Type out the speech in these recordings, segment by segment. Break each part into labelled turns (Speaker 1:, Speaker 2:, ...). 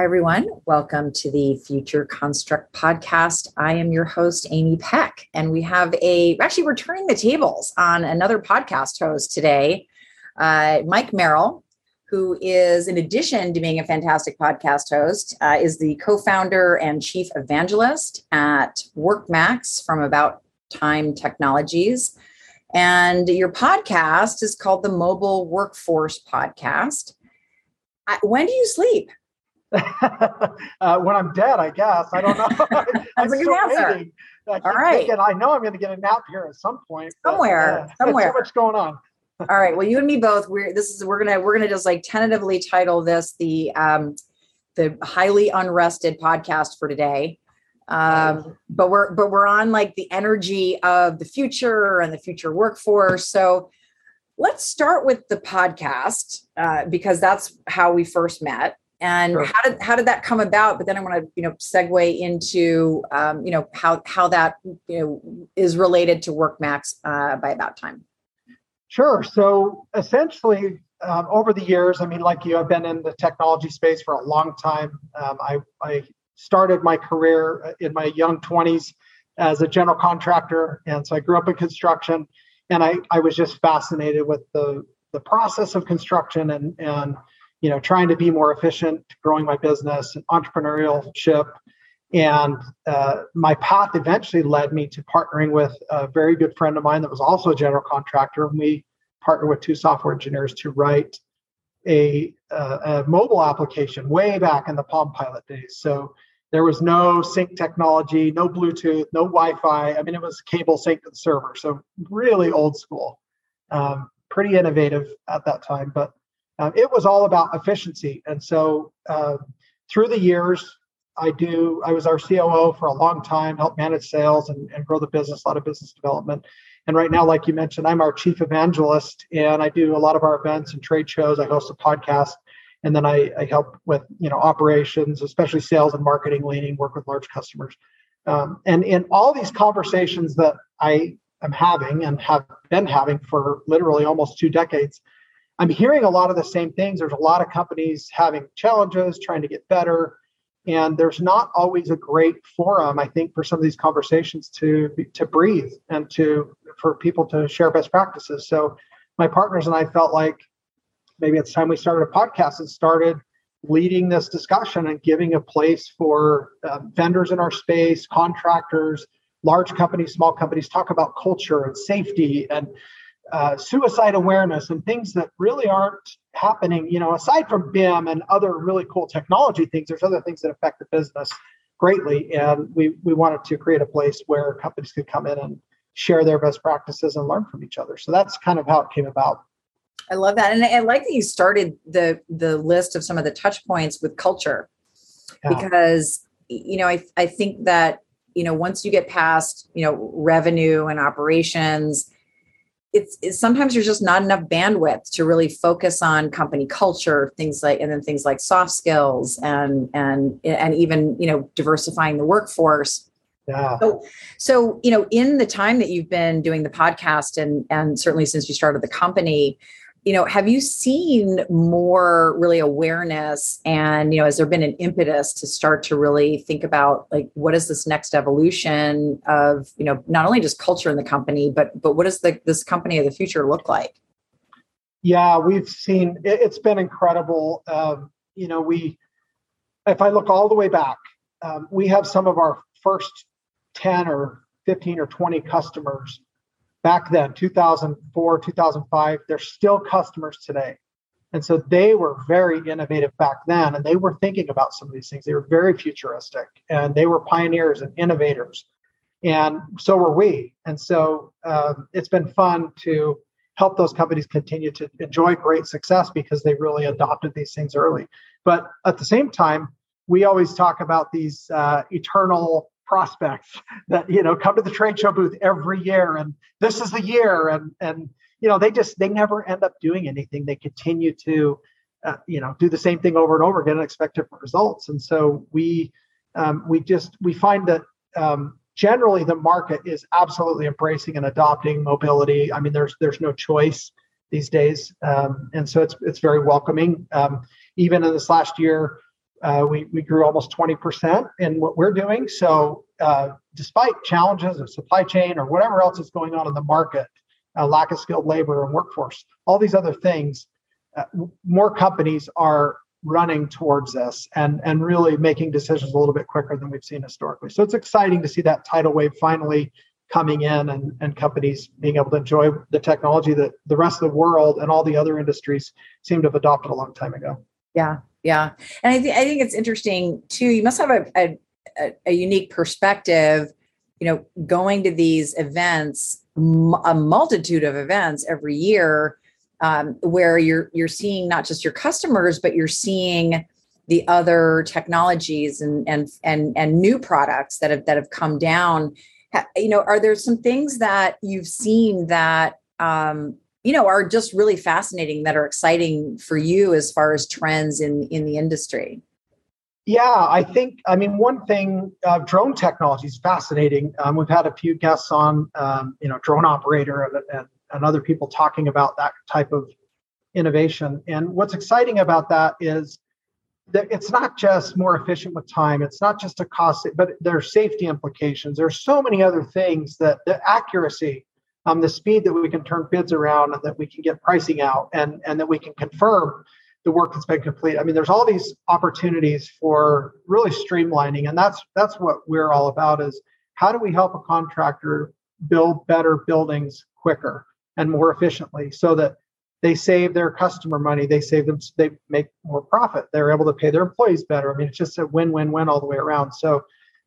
Speaker 1: Hi, everyone. Welcome to the Future Construct podcast. I am your host, Amy Peck, and we have a actually we're turning the tables on another podcast host today, uh, Mike Merrill, who is, in addition to being a fantastic podcast host, uh, is the co-founder and chief evangelist at WorkMax from About Time Technologies. And your podcast is called the Mobile Workforce Podcast. When do you sleep?
Speaker 2: uh, when I'm dead, I guess. I don't know.
Speaker 1: That's a good answer.
Speaker 2: I All right. Thinking, I know I'm going to get a nap here at some point.
Speaker 1: Somewhere, but, uh, somewhere.
Speaker 2: so much going on.
Speaker 1: All right. Well, you and me both. We're this is we're gonna we're gonna just like tentatively title this the um the highly unrested podcast for today. Um, but we're but we're on like the energy of the future and the future workforce. So let's start with the podcast uh, because that's how we first met and sure. how did how did that come about? But then i want to you know segue into um, you know how how that you know is related to workmax uh, by about time.
Speaker 2: Sure. So essentially um, over the years i mean like you i've been in the technology space for a long time. Um, I, I started my career in my young 20s as a general contractor and so i grew up in construction and i, I was just fascinated with the the process of construction and and you know, trying to be more efficient, growing my business, and entrepreneurship. And uh, my path eventually led me to partnering with a very good friend of mine that was also a general contractor. And we partnered with two software engineers to write a, uh, a mobile application way back in the Palm Pilot days. So there was no sync technology, no Bluetooth, no Wi Fi. I mean, it was cable sync to the server. So really old school, um, pretty innovative at that time. But um, it was all about efficiency. And so uh, through the years, I do. I was our COO for a long time, helped manage sales and, and grow the business, a lot of business development. And right now, like you mentioned, I'm our chief evangelist, and I do a lot of our events and trade shows. I host a podcast, and then I, I help with you know operations, especially sales and marketing, leaning, work with large customers. Um, and in all these conversations that I am having and have been having for literally almost two decades, I'm hearing a lot of the same things. There's a lot of companies having challenges, trying to get better, and there's not always a great forum, I think, for some of these conversations to to breathe and to for people to share best practices. So my partners and I felt like maybe it's time we started a podcast and started leading this discussion and giving a place for uh, vendors in our space, contractors, large companies, small companies, talk about culture and safety and uh, suicide awareness and things that really aren't happening. You know, aside from BIM and other really cool technology things, there's other things that affect the business greatly. And we we wanted to create a place where companies could come in and share their best practices and learn from each other. So that's kind of how it came about.
Speaker 1: I love that, and I like that you started the the list of some of the touch points with culture, yeah. because you know I I think that you know once you get past you know revenue and operations it's, it's, sometimes there's just not enough bandwidth to really focus on company culture things like and then things like soft skills and and and even you know diversifying the workforce
Speaker 2: yeah.
Speaker 1: So, so you know, in the time that you've been doing the podcast, and and certainly since you started the company, you know have you seen more really awareness and you know has there been an impetus to start to really think about like what is this next evolution of you know not only just culture in the company but but what does the this company of the future look like?
Speaker 2: Yeah we've seen it, has been incredible. Um, you know we if i look all the way back um, we have some of our first 10 or 15 or 20 customers back then 2004 2005 they're still customers today. And so they were very innovative back then and they were thinking about some of these things. They were very futuristic and they were pioneers and innovators and so were we. And so um, it's been fun to help those companies continue to enjoy great success because they really adopted these things early. But at the same time we always talk about these uh, eternal prospects that you know come to the trade show booth every year and this is the year and and you know they just they never end up doing anything. They continue to uh, you know do the same thing over and over again and expect different results. And so we um, we just we find that um, generally the market is absolutely embracing and adopting mobility. I mean there's there's no choice these days um, and so it's it's very welcoming. Um, even in this last year Uh, we, we grew almost 20% in what we're doing. So, uh, despite challenges of supply chain or whatever else is going on in the market, uh, lack of skilled labor and workforce, all these other things, uh, more companies are running towards this and, and really making decisions a little bit quicker than we've seen historically. So, it's exciting to see that tidal wave finally coming in and, and companies being able to enjoy the technology that the rest of the world and all the other industries seem to have adopted a long time ago.
Speaker 1: Yeah, yeah, and I, th- I think it's interesting too. You must have a, a, a unique perspective. You know, going to these events, a multitude of events every year, um, where you're you're seeing not just your customers, but you're seeing the other technologies and and and and new products that have that have come down you know are there some things that you've seen that um, you know are just really fascinating that are exciting for you as far as trends in in the industry.
Speaker 2: Yeah i think i mean one thing uh, drone technology is fascinating. Um, we've had a few guests on um, you know drone operator and, and, and other people talking about that type of innovation. And what's exciting about that is that it's not just more efficient with time. It's not just a cost but there's safety implications. There's so many other things that the accuracy um, the speed that we can turn bids around and that we can get pricing out and and that we can confirm the work that's been complete. I mean there's all these opportunities for really streamlining and that's that's what we're all about is how do we help a contractor build better buildings quicker and more efficiently so that they save their customer money they save them they make more profit they're able to pay their employees better. I mean it's just a win-win-win all the way around. So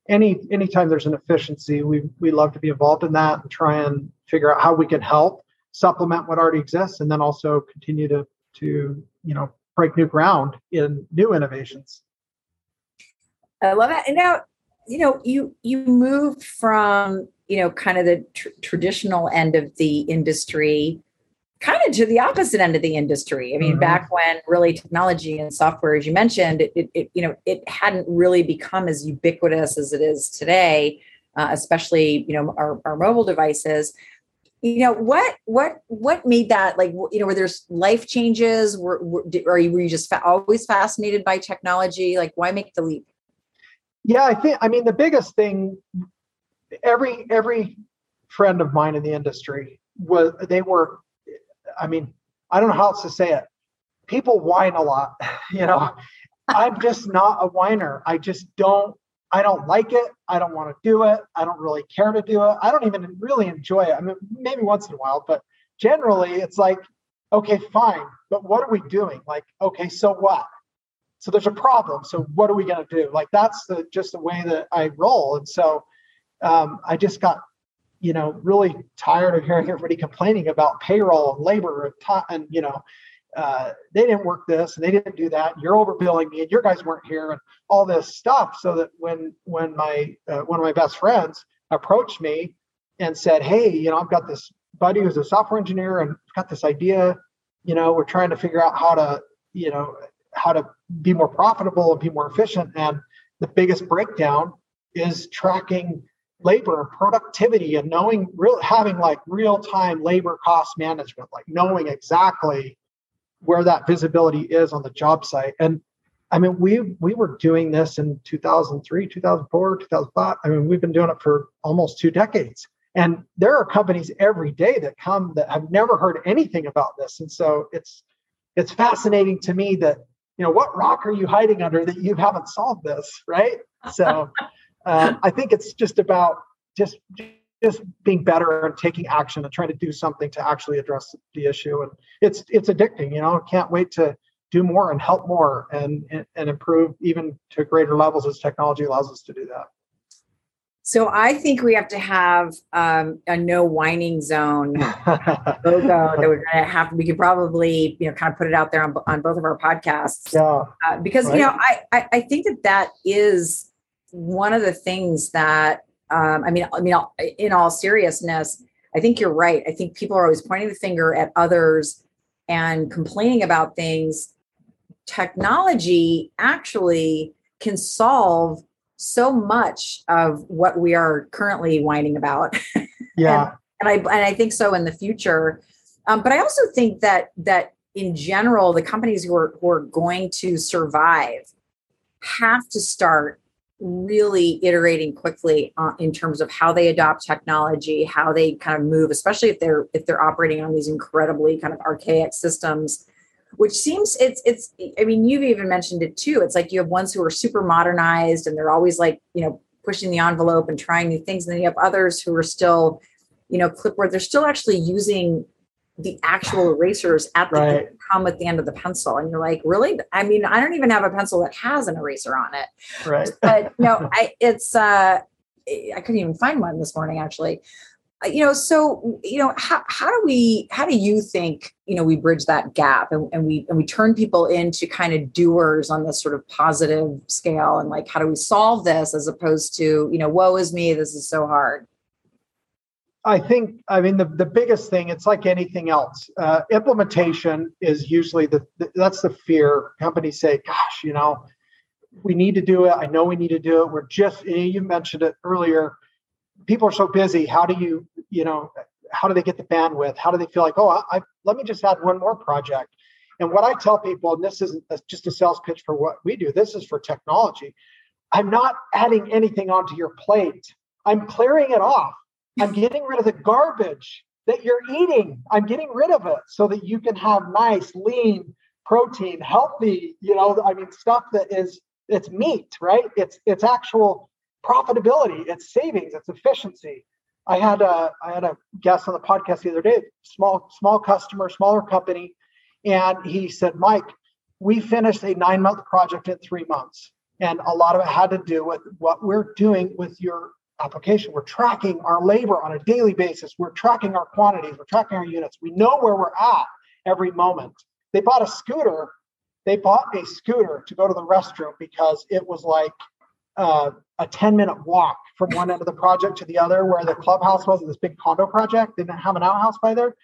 Speaker 2: any anytime there's an efficiency we we love to be involved in that and try and figure out how we can help supplement what already exists and then also continue to to you know break new ground in new innovations
Speaker 1: i love it and now you know you you moved from you know kind of the tr- traditional end of the industry kind of to the opposite end of the industry. I mean, mm-hmm. back when really technology and software, as you mentioned, it, it, it, you know it hadn't really become as ubiquitous as it is today, uh, especially you know our, our mobile devices. You know what what what made that like you know were there's life changes? Were, were are you were you just fa- always fascinated by technology? Like why make the leap?
Speaker 2: Yeah, I think I mean the biggest thing. Every every friend of mine in the industry was they were I mean, I don't know how else to say it. People whine a lot, you know. I'm just not a whiner. I just don't I don't like it. I don't want to do it. I don't really care to do it. I don't even really enjoy it. I mean, maybe once in a while, but generally it's like, okay, fine, but what are we doing? Like, okay, so what? So there's a problem. So what are we going to do? Like that's the just the way that I roll. And so um, I just got you know, really tired of hearing everybody complaining about payroll and labor and, and you know, uh, they didn't work this and they didn't do that. You're overbilling me, and your guys weren't here, and all this stuff. So that when when my uh, one of my best friends approached me and said, "Hey, you know, I've got this buddy who's a software engineer, and got this idea. You know, we're trying to figure out how to, you know, how to be more profitable and be more efficient. And the biggest breakdown is tracking labor and productivity and knowing real having like real time labor cost management like knowing exactly where that visibility is on the job site. And i mean we we were doing this in 2003 2004 2005 i mean we've been doing it for almost two decades. And there are companies every day that come that have never heard anything about this. And so it's it's fascinating to me that you know what rock are you hiding under that you haven't solved this right? So um, I think it's just about just just being better and taking action and trying to do something to actually address the issue. And it's it's addicting. You know, can't wait to do more and help more and and improve even to greater levels as technology allows us to do that.
Speaker 1: So I think we have to have um, a no whining zone logo that we're going to have. We could probably, you know, kind of put it out there on, on both of our podcasts.
Speaker 2: Yeah.
Speaker 1: Uh, because right. you know, I, I I think that that is one of the things that um, I mean, I mean, in all seriousness, I think you're right. I think people are always pointing the finger at others and complaining about things. Technology actually can solve so much of what we are currently whining about.
Speaker 2: Yeah,
Speaker 1: and, and, I and I think so in the future. Um, but I also think that that in general, the companies who are who are going to survive have to start really iterating quickly uh, in terms of how they adopt technology how they kind of move especially if they're if they're operating on these incredibly kind of archaic systems which seems it's it's i mean you've even mentioned it too. It's like you have ones who are super modernized and they're always like you know pushing the envelope and trying new things. And then you have others who are still you know clipboard they're still actually using the actual erasers at the
Speaker 2: Right.
Speaker 1: come at the end of the pencil and you're like really i mean i don't even have a pencil that has an eraser on it
Speaker 2: Right.
Speaker 1: but no i it's uh i couldn't even find one this morning actually Uh, you know so you know how, how do we how do you think you know we bridge that gap and, and we and we turn people into kind of doers on this sort of positive scale and like how do we solve this as opposed to you know woe is me this is so hard
Speaker 2: I think, I mean, the, the biggest thing, it's like anything else. Uh, implementation is usually the, the, that's the fear. Companies say, gosh, you know, we need to do it. I know we need to do it. We're just, you mentioned it earlier. People are so busy. How do you, you know, how do they get the bandwidth? How do they feel like, oh, I, I let me just add one more project? And what I tell people, and this isn't just a sales pitch for what we do, this is for technology. I'm not adding anything onto your plate. I'm clearing it off. I'm getting rid of the garbage that you're eating. I'm getting rid of it so that you can have nice, lean protein, healthy, you know, I mean stuff that is it's meat, right? It's it's actual profitability, it's savings, it's efficiency. I had a I had a guest on the podcast the other day, small small customer, smaller company, and he said, "Mike, we finished a 9-month project in 3 months." And a lot of it had to do with what we're doing with your application. We're tracking our labor on a daily basis. We're tracking our quantities. We're tracking our units. We know where we're at every moment. They bought a scooter. They bought a scooter to go to the restroom because it was like uh, a 10 minute walk from one end of the project to the other where the clubhouse was this big condo project. They didn't have an outhouse by there.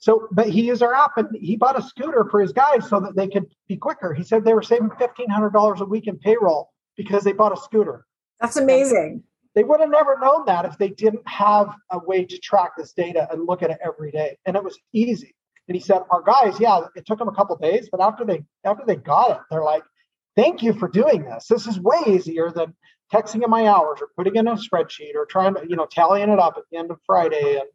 Speaker 2: So, but he used our app and he bought a scooter for his guys so that they could be quicker. He said they were saving $1,500 a week in payroll because they bought a scooter
Speaker 1: that's amazing
Speaker 2: they would have never known that if they didn't have a way to track this data and look at it every day. And it was easy. And he said our guys yeah it took them a couple days but after they after they got it they're like thank you for doing this. This is way easier than texting in my hours or putting in a spreadsheet or trying to you know tallying it up at the end of friday. And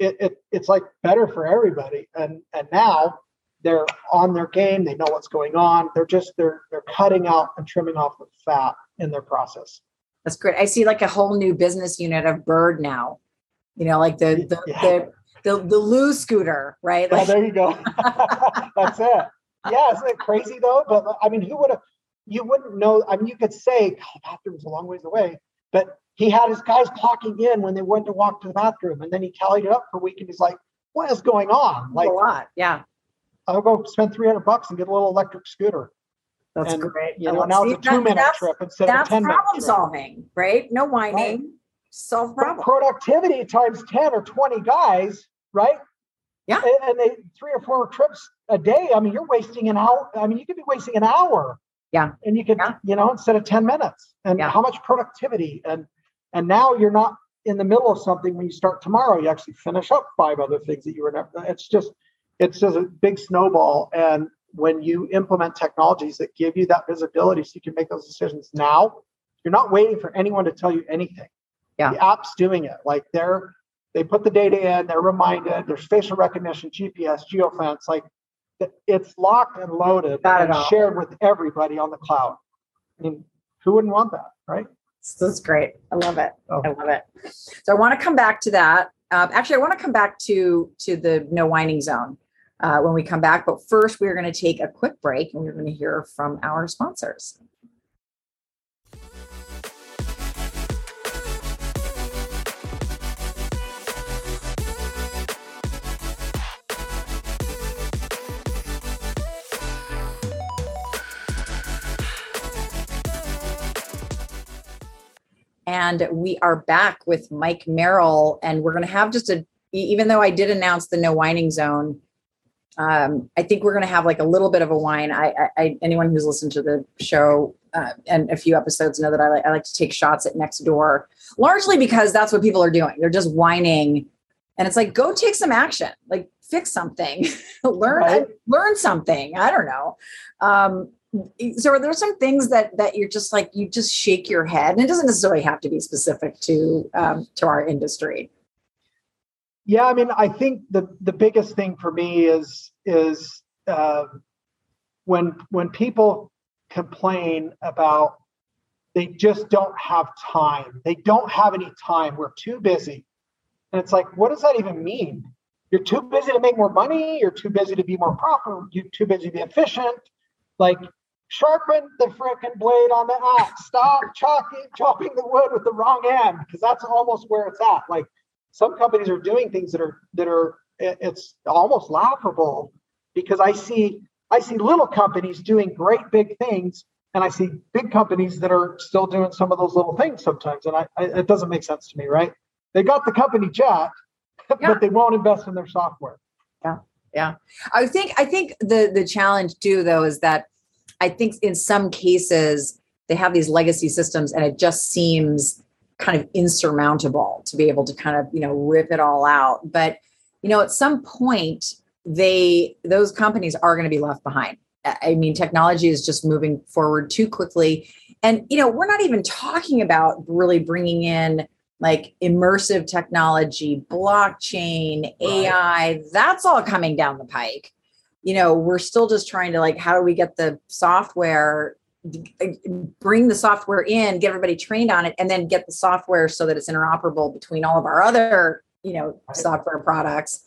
Speaker 2: it, it it's like better for everybody. And and now they're on their game. They know what's going on. They're just they're they're cutting out and trimming off the fat in their process
Speaker 1: That's great. I see like a whole new business unit of Bird now. You know, like the the
Speaker 2: Yeah.
Speaker 1: the, the, the Loo scooter, right?
Speaker 2: Oh,
Speaker 1: Like,
Speaker 2: there you go. That's it. Yeah, isn't it crazy though? But I mean, who would have? You wouldn't know. I mean, you could say, "God, the bathroom's a long ways away," but he had his guys clocking in when they went to walk to the bathroom, and then he tallied it up for a week, and he's like, "What is going on?" Like,
Speaker 1: a lot. Yeah,
Speaker 2: I'll go spend three hundred bucks and get a little electric scooter.
Speaker 1: That's
Speaker 2: And,
Speaker 1: great.
Speaker 2: You know, now it's a two-minute
Speaker 1: that's-
Speaker 2: trip instead of a
Speaker 1: That's
Speaker 2: ten-minute
Speaker 1: problem solving, right? No whining. Solve
Speaker 2: But
Speaker 1: problem.
Speaker 2: productivity times ten or twenty guys, right?
Speaker 1: Yeah.
Speaker 2: And, they three or four trips a day. I mean, you're wasting an hour. I mean, you could be wasting an hour.
Speaker 1: Yeah.
Speaker 2: And you could,
Speaker 1: Yeah.
Speaker 2: you know, instead of ten minutes. And
Speaker 1: Yeah.
Speaker 2: how much productivity? And and now you're not in the middle of something when you start tomorrow. You actually finish up five other things that you were never. It's just it's just a big snowball. And when you implement technologies that give you that visibility, so you can make those decisions now, you're not waiting for anyone to tell you anything.
Speaker 1: Yeah.
Speaker 2: The app's doing it. Like they're they put the data in, they're reminded, there's facial recognition, GPS, geofence, like it's locked and loaded
Speaker 1: Got
Speaker 2: and shared with everybody on the cloud. I mean, who wouldn't want that, right?
Speaker 1: So that's great. I love it.
Speaker 2: Oh.
Speaker 1: I love it. So I want to come back to that. Um, actually, I want to come back to to the no whining zone uh, when we come back. But first, we're going to take a quick break and we're going to hear from our sponsors. And we are back with Mike Merrill, and we're going to have just a, even though I did announce the no whining zone, um, I think we're going to have like a little bit of a whine. I, I, I anyone who's listened to the show uh, and a few episodes know that I like, I like to take shots at Nextdoor, largely because that's what people are doing. They're just whining, and it's like, go take some action, like fix something, learn
Speaker 2: Right.
Speaker 1: learn something. I don't know. Um, so are there some things that that you're just like you just shake your head and it doesn't necessarily have to be specific to um, to our industry
Speaker 2: yeah i mean i think the the biggest thing for me is is uh, when when people complain about they just don't have time. They don't have any time. We're too busy. And it's like what does that even mean? You're too busy to make more money. You're too busy to be more proper. You're too busy to be efficient. Like sharpen the frickin' blade on the axe. Stop chopping, chopping the wood with the wrong end because that's almost where it's at. Like some companies are doing things that are that are it's almost laughable because I see I see little companies doing great big things and I see big companies that are still doing some of those little things sometimes and I, I it doesn't make sense to me, right? They got the company jet, yeah. but they won't invest in their software.
Speaker 1: Yeah. Yeah. I think I think the the challenge too though is that I think in some cases they have these legacy systems and it just seems kind of insurmountable to be able to kind of, you know, rip it all out. But, you know, at some point they those companies are going to be left behind. I mean, technology is just moving forward too quickly. And, you know, we're not even talking about really bringing in like immersive technology, blockchain, right. AI, that's all coming down the pike you know we're still just trying to like how do we get the software bring the software in get everybody trained on it and then get the software so that it's interoperable between all of our other you know software products.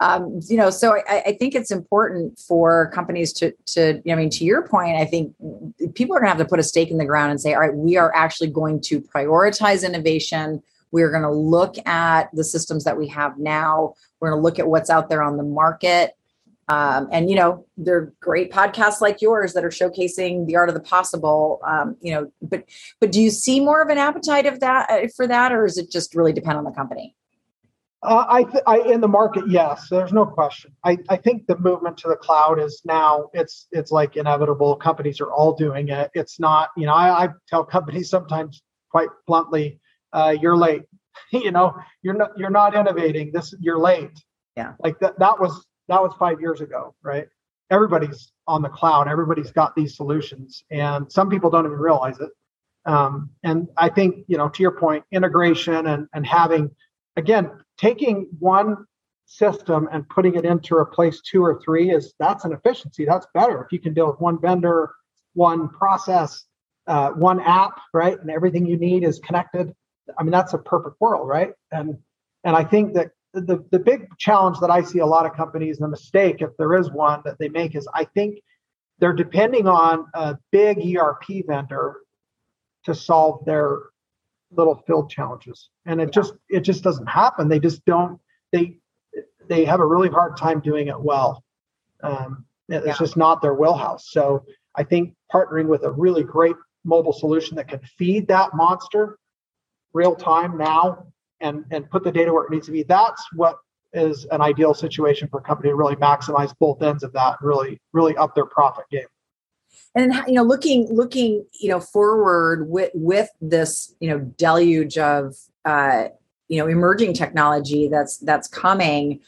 Speaker 1: Um, you know so I, I, think it's important for companies to to i mean to your point i think people are going to have to put a stake in the ground and say all right we are actually going to prioritize innovation. We're going to look at the systems that we have now. We're going to look at what's out there on the market um, and you know there are great podcasts like yours that are showcasing the art of the possible um, you know but but do you see more of an appetite of that uh, for that or is it just really depend on the company?
Speaker 2: Uh, I, th- I in the market yes there's no question. I, I think the movement to the cloud is now it's it's like inevitable. Companies are all doing it. It's not you know i, I tell companies sometimes quite bluntly uh, you're late. You know you're not you're not innovating. This you're late.
Speaker 1: Yeah.
Speaker 2: Like that that was that was five years ago, right? Everybody's on the cloud. Everybody's got these solutions, and some people don't even realize it. Um, and I think, you know, to your point, integration and and having, again, taking one system and putting it into replace two or three is that's an efficiency. That's better if you can deal with one vendor, one process, uh, one app, right? And everything you need is connected. I mean, that's a perfect world, right? And and I think that the, the big challenge that I see a lot of companies, and the mistake, if there is one that they make, is I think they're depending on a big ERP vendor to solve their little field challenges. And it just it just doesn't happen. They just don't they they have a really hard time doing it well. Um, it's yeah. just not their wheelhouse. So I think partnering with a really great mobile solution that can feed that monster real time now and and put the data where it needs to be. That's what is an ideal situation for a company to really maximize both ends of that really really up their profit game.
Speaker 1: And you know looking looking you know forward with with this you know deluge of uh you know emerging technology that's that's coming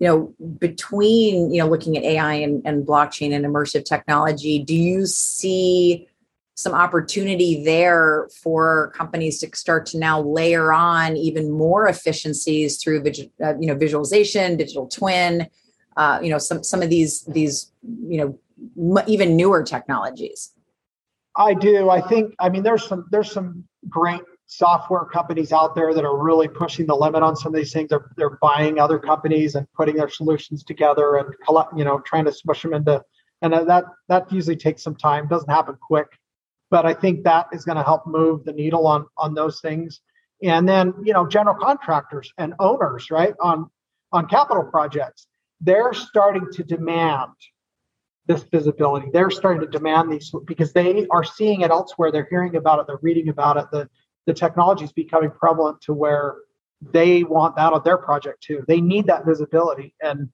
Speaker 1: you know between you know looking at ai and, and blockchain and immersive technology do you see some opportunity there for companies to start to now layer on even more efficiencies through uh, you know visualization digital twin uh, you know some some of these these you know even newer technologies.
Speaker 2: I do. I think i mean there's some there's some great software companies out there that are really pushing the limit on some of these things. They're, they're buying other companies and putting their solutions together and collect you know trying to smush them into and that that usually takes some time. Doesn't happen quick but I think that is going to help move the needle on on those things. And then you know general contractors and owners, right on on capital projects, they're starting to demand this visibility. They're starting to demand these because they are seeing it elsewhere. They're hearing about it. They're reading about it. The the technology is becoming prevalent to where they want that on their project too. They need that visibility, and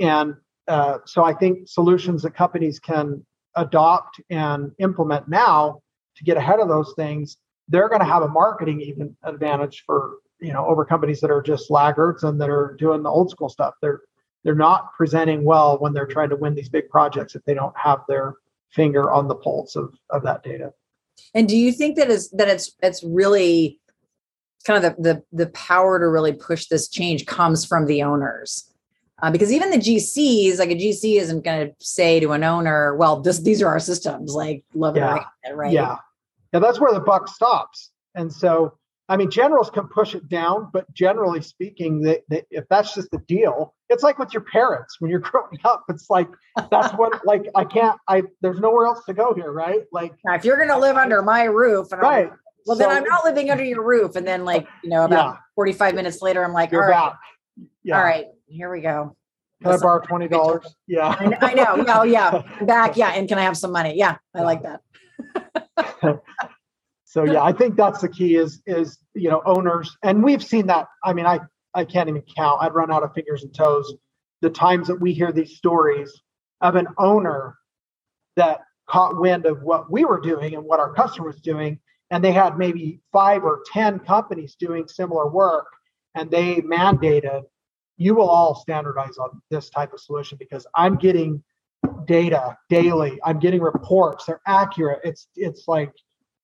Speaker 2: and uh, so I think solutions that companies can adopt and implement now to get ahead of those things, they're going to have a marketing even advantage for you know over companies that are just laggards and that are doing the old school stuff. They're they're not presenting well when they're trying to win these big projects if they don't have their finger on the pulse of, of that data.
Speaker 1: And do you think that is that it's it's really kind of the, the the power to really push this change comes from the owners? Uh, because even the GCs, like a GC, isn't going to say to an owner, "Well, this these are our systems." Like, love
Speaker 2: yeah.
Speaker 1: it, right?
Speaker 2: Yeah, yeah. That's where the buck stops. And so, I mean, generals can push it down, but generally speaking, they, if that's just the deal, it's like with your parents when you're growing up. It's like that's what like I can't. I there's nowhere else to go here, right? Like,
Speaker 1: now, if you're going to live under my roof,
Speaker 2: right?
Speaker 1: well, so, then I'm not living under your roof. And then, like, you know, about yeah. 45 minutes later, I'm like, all right, yeah. all right, here we go.
Speaker 2: Can I borrow twenty dollars? Yeah,
Speaker 1: I know. Oh, yeah, back. Yeah, and can I have some money? Yeah, I yeah. like that.
Speaker 2: so yeah, I think that's the key. Is is you know owners, and we've seen that. I mean, I I can't even count. I'd run out of fingers and toes. The times that we hear these stories of an owner that caught wind of what we were doing and what our customer was doing, and they had maybe five or ten companies doing similar work, and they mandated you will all standardize on this type of solution because I'm getting data daily. I'm getting reports. They're accurate. It's it's like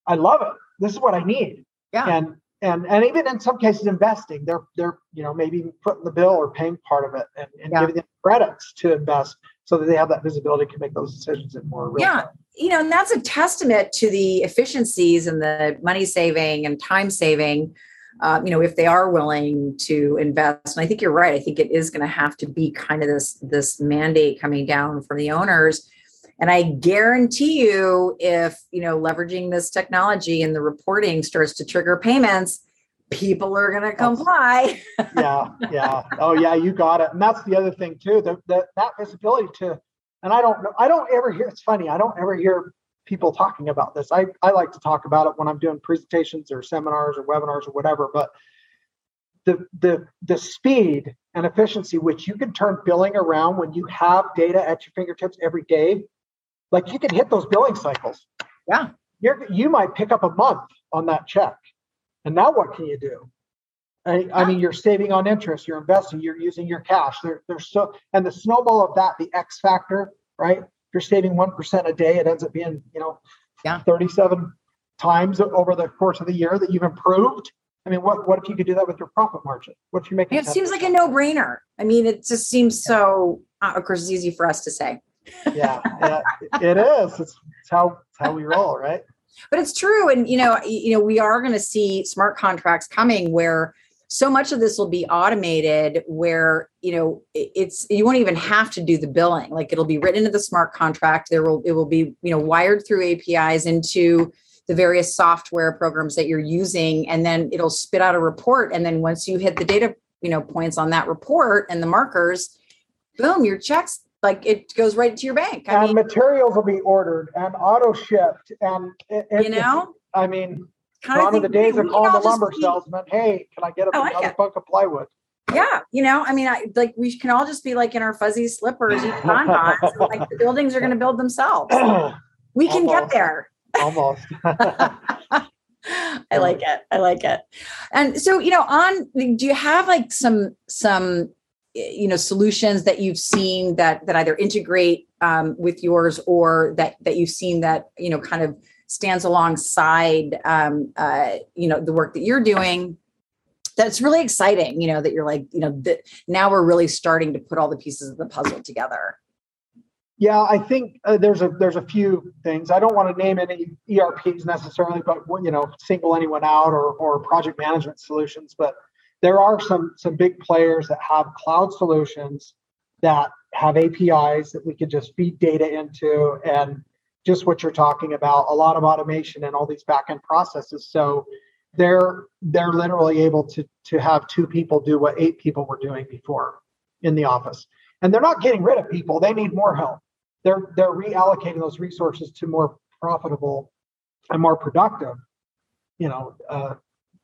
Speaker 2: I love it. This is what I need.
Speaker 1: Yeah.
Speaker 2: And and and even in some cases investing, they're they're you know maybe putting the bill or paying part of it and, and yeah. giving them credits to invest so that they have that visibility to make those decisions in more real
Speaker 1: yeah.
Speaker 2: Time.
Speaker 1: You know, and that's a testament to the efficiencies and the money saving and time saving uh, you know, if they are willing to invest. And I think you're right. I think it is going to have to be kind of this this mandate coming down from the owners. And I guarantee you, if you know, leveraging this technology and the reporting starts to trigger payments, people are going to comply.
Speaker 2: yeah, yeah. Oh, yeah. You got it. And that's the other thing too. That that that visibility to, and I don't know. I don't ever hear. It's funny. I don't ever hear people talking about this. I, I like to talk about it when I'm doing presentations or seminars or webinars or whatever, but the the the speed and efficiency which you can turn billing around when you have data at your fingertips every day, like you can hit those billing cycles.
Speaker 1: Yeah.
Speaker 2: You're you might pick up a month on that check. And now what can you do? I, I, mean, you're saving on interest, you're investing, you're using your cash. There, there's so, and the snowball of that, the X factor, right? You're saving 1% a day, it ends up being, you know,
Speaker 1: yeah.
Speaker 2: 37 times over the course of the year that you've improved. I mean, what, what if you could do that with your profit margin? What if you're making
Speaker 1: It seems like a no brainer. I mean, it just seems so, uh, of course, it's easy for us to say.
Speaker 2: yeah, yeah, it is. It's, it's how, it's how we roll, right?
Speaker 1: But it's true. And, you know, you know, we are going to see smart contracts coming where so much of this will be automated where you know it's you won't even have to do the billing. Like it'll be written into the smart contract. There will it will be you know wired through apis into the various software programs that you're using and then it'll spit out a report. And then once you hit the data you know points on that report and the markers boom your checks like it goes right to your bank.
Speaker 2: I and mean, materials will be ordered and auto shipped and it,
Speaker 1: it, you know?
Speaker 2: I mean Gone are the days of calling the lumber be, salesman. Hey, can I get a, like another bunk of plywood?
Speaker 1: Yeah, you know, I mean, I like we can all just be like in our fuzzy slippers, eating bonbons. like the buildings are going to build themselves. We can Almost. get there.
Speaker 2: Almost.
Speaker 1: I like it. I like it. And so, you know, on do you have like some some you know solutions that you've seen that that either integrate um, with yours or that that you've seen that you know kind of stands alongside um, uh, you know the work that you're doing that's really exciting you know that you're like you know that now we're really starting to put all the pieces of the puzzle together.
Speaker 2: Yeah i think uh, there's a there's a few things. I don't want to name any erps necessarily but you know single anyone out or or project management solutions but there are some some big players that have cloud solutions that have apis that we can just feed data into and just what you're talking about, a lot of automation and all these back-end processes. So they're they're literally able to to have two people do what eight people were doing before in the office. And they're not getting rid of people, they need more help. They're they're reallocating those resources to more profitable and more productive, you know, uh,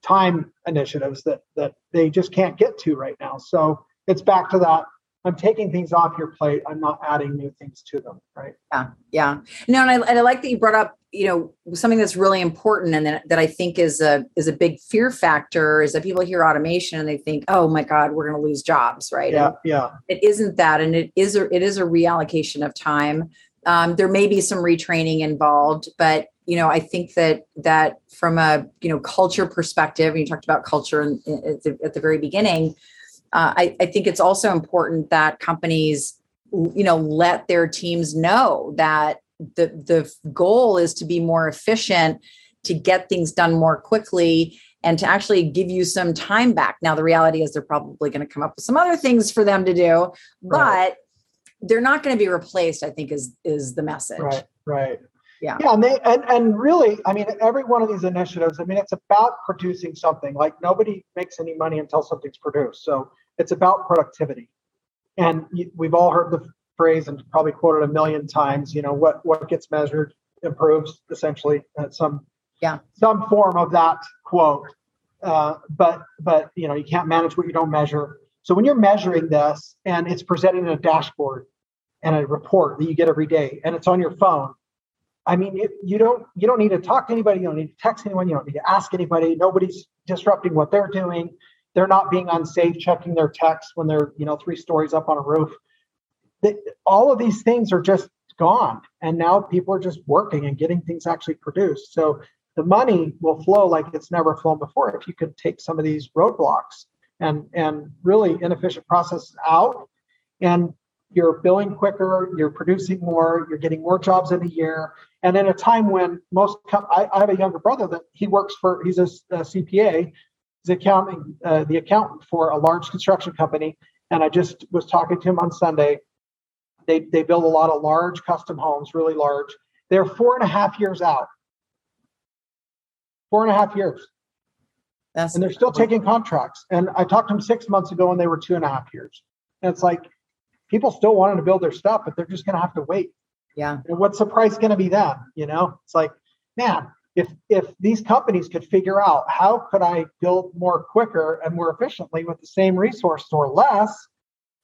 Speaker 2: time initiatives that that they just can't get to right now. So it's back to that I'm taking things off your plate. I'm not adding new things to them. Right.
Speaker 1: Yeah. Yeah. No, and I, and I like that you brought up, you know, something that's really important and that, that I think is a is a big fear factor is that people hear automation and they think, oh my God, we're going to lose jobs. Right.
Speaker 2: Yeah.
Speaker 1: And
Speaker 2: yeah.
Speaker 1: It isn't that. And it is a, it is a reallocation of time. Um, there may be some retraining involved, but you know, I think that that from a you know culture perspective, and you talked about culture in, in, at, the, at, the, very beginning. Uh, I, I think it's also important that companies, you know, let their teams know that the the goal is to be more efficient, to get things done more quickly, and to actually give you some time back. Now, the reality is they're probably going to come up with some other things for them to do, right. but they're not going to be replaced. I think is is the message.
Speaker 2: Right. Right.
Speaker 1: Yeah.
Speaker 2: Yeah. And, they, and and really, I mean, every one of these initiatives. I mean, it's about producing something. Like nobody makes any money until something's produced. So it's about productivity. And we've all heard the phrase and probably quoted a million times. You know, what what gets measured improves essentially at some
Speaker 1: yeah
Speaker 2: some form of that quote. Uh, but but you know you can't manage what you don't measure. So when you're measuring this and it's presented in a dashboard and a report that you get every day and it's on your phone, I mean it, you don't you don't need to talk to anybody. You don't need to text anyone. You don't need to ask anybody. Nobody's disrupting what they're doing. They're not being unsafe, checking their texts when they're you know three stories up on a roof. all of these things are just gone, and now people are just working and getting things actually produced. So the money will flow like it's never flown before if you could take some of these roadblocks and and really inefficient processes out and you're billing quicker you're producing more you're getting more jobs in a year and in a time when most I, I have a younger brother that he works for he's a, a cpa he's accounting uh, the accountant for a large construction company and i just was talking to him on sunday they they build a lot of large custom homes really large they're four and a half years out four and a half years. That's and they're still taking contracts. And I talked to them six months ago and they were two and a half years. And it's like people still wanting to build their stuff, but they're just going to have to wait.
Speaker 1: Yeah.
Speaker 2: And what's the price going to be then? You know, it's like, man, if if these companies could figure out how could I build more quicker and more efficiently with the same resource or less,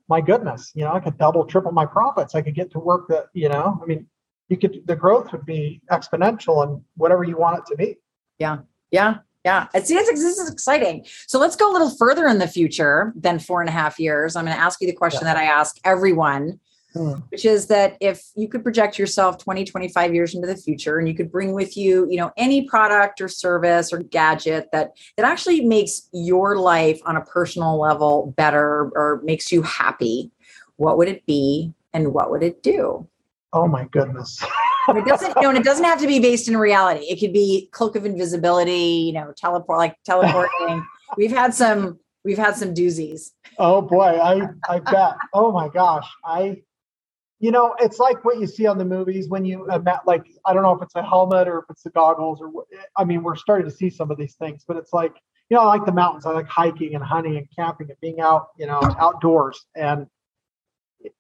Speaker 2: my goodness, you know, I could double, triple my profits. I could get to work that, you know, I mean, you could the growth would be exponential and whatever you want it to be.
Speaker 1: Yeah. Yeah. Yeah. It's, it's, this is exciting. So let's go a little further in the future than four and a half years. I'm going to ask you the question yeah. that I ask everyone, hmm. which is that if you could project yourself 20, 25 years into the future and you could bring with you, you know, any product or service or gadget that, that actually makes your life on a personal level better or makes you happy, what would it be and what would it do?
Speaker 2: Oh my goodness.
Speaker 1: it doesn't you know, and it doesn't have to be based in reality. It could be cloak of invisibility, you know, teleport like teleporting. we've had some we've had some doozies.
Speaker 2: Oh boy, I I bet. Oh my gosh. I you know, it's like what you see on the movies when you uh, like I don't know if it's a helmet or if it's the goggles or I mean, we're starting to see some of these things, but it's like you know, I like the mountains. I like hiking and hunting and camping and being out, you know, outdoors. And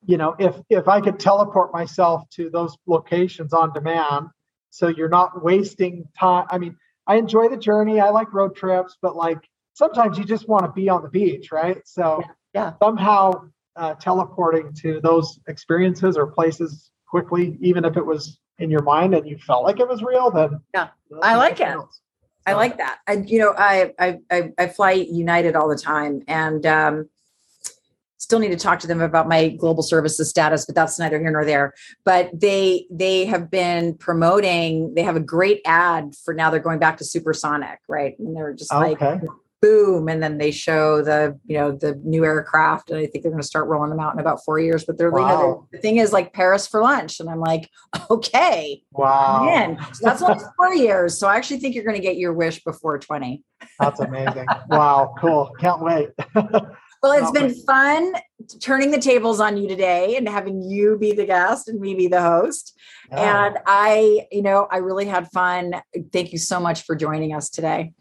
Speaker 2: you know, if if I could teleport myself to those locations on demand, so you're not wasting time. I mean, I enjoy the journey. I like road trips, but like sometimes you just want to be on the beach, right? So
Speaker 1: yeah, yeah.
Speaker 2: somehow uh, teleporting to those experiences or places quickly, even if it was in your mind and you felt like it was real, then
Speaker 1: yeah, I like it. So. I like that. I, you know, I, I, I fly United all the time, and um, still need to talk to them about my global services status but that's neither here nor there but they they have been promoting they have a great ad for now they're going back to supersonic right and they're just okay. like boom and then they show the you know the new aircraft and i think they're going to start rolling them out in about four years but they're wow. you know, the thing is like paris for lunch and i'm like okay
Speaker 2: wow
Speaker 1: man so that's only four years so i actually think you're going to get your wish before 20
Speaker 2: that's amazing wow cool can't wait
Speaker 1: Well, it's been fun turning the tables on you today and having you be the guest and me be the host. Yeah. And I, you know, I really had fun. Thank you so much for joining us today.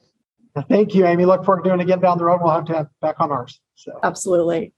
Speaker 2: Thank you, Amy. Look forward to doing it again down the road. We'll have to have back on ours. So
Speaker 1: absolutely.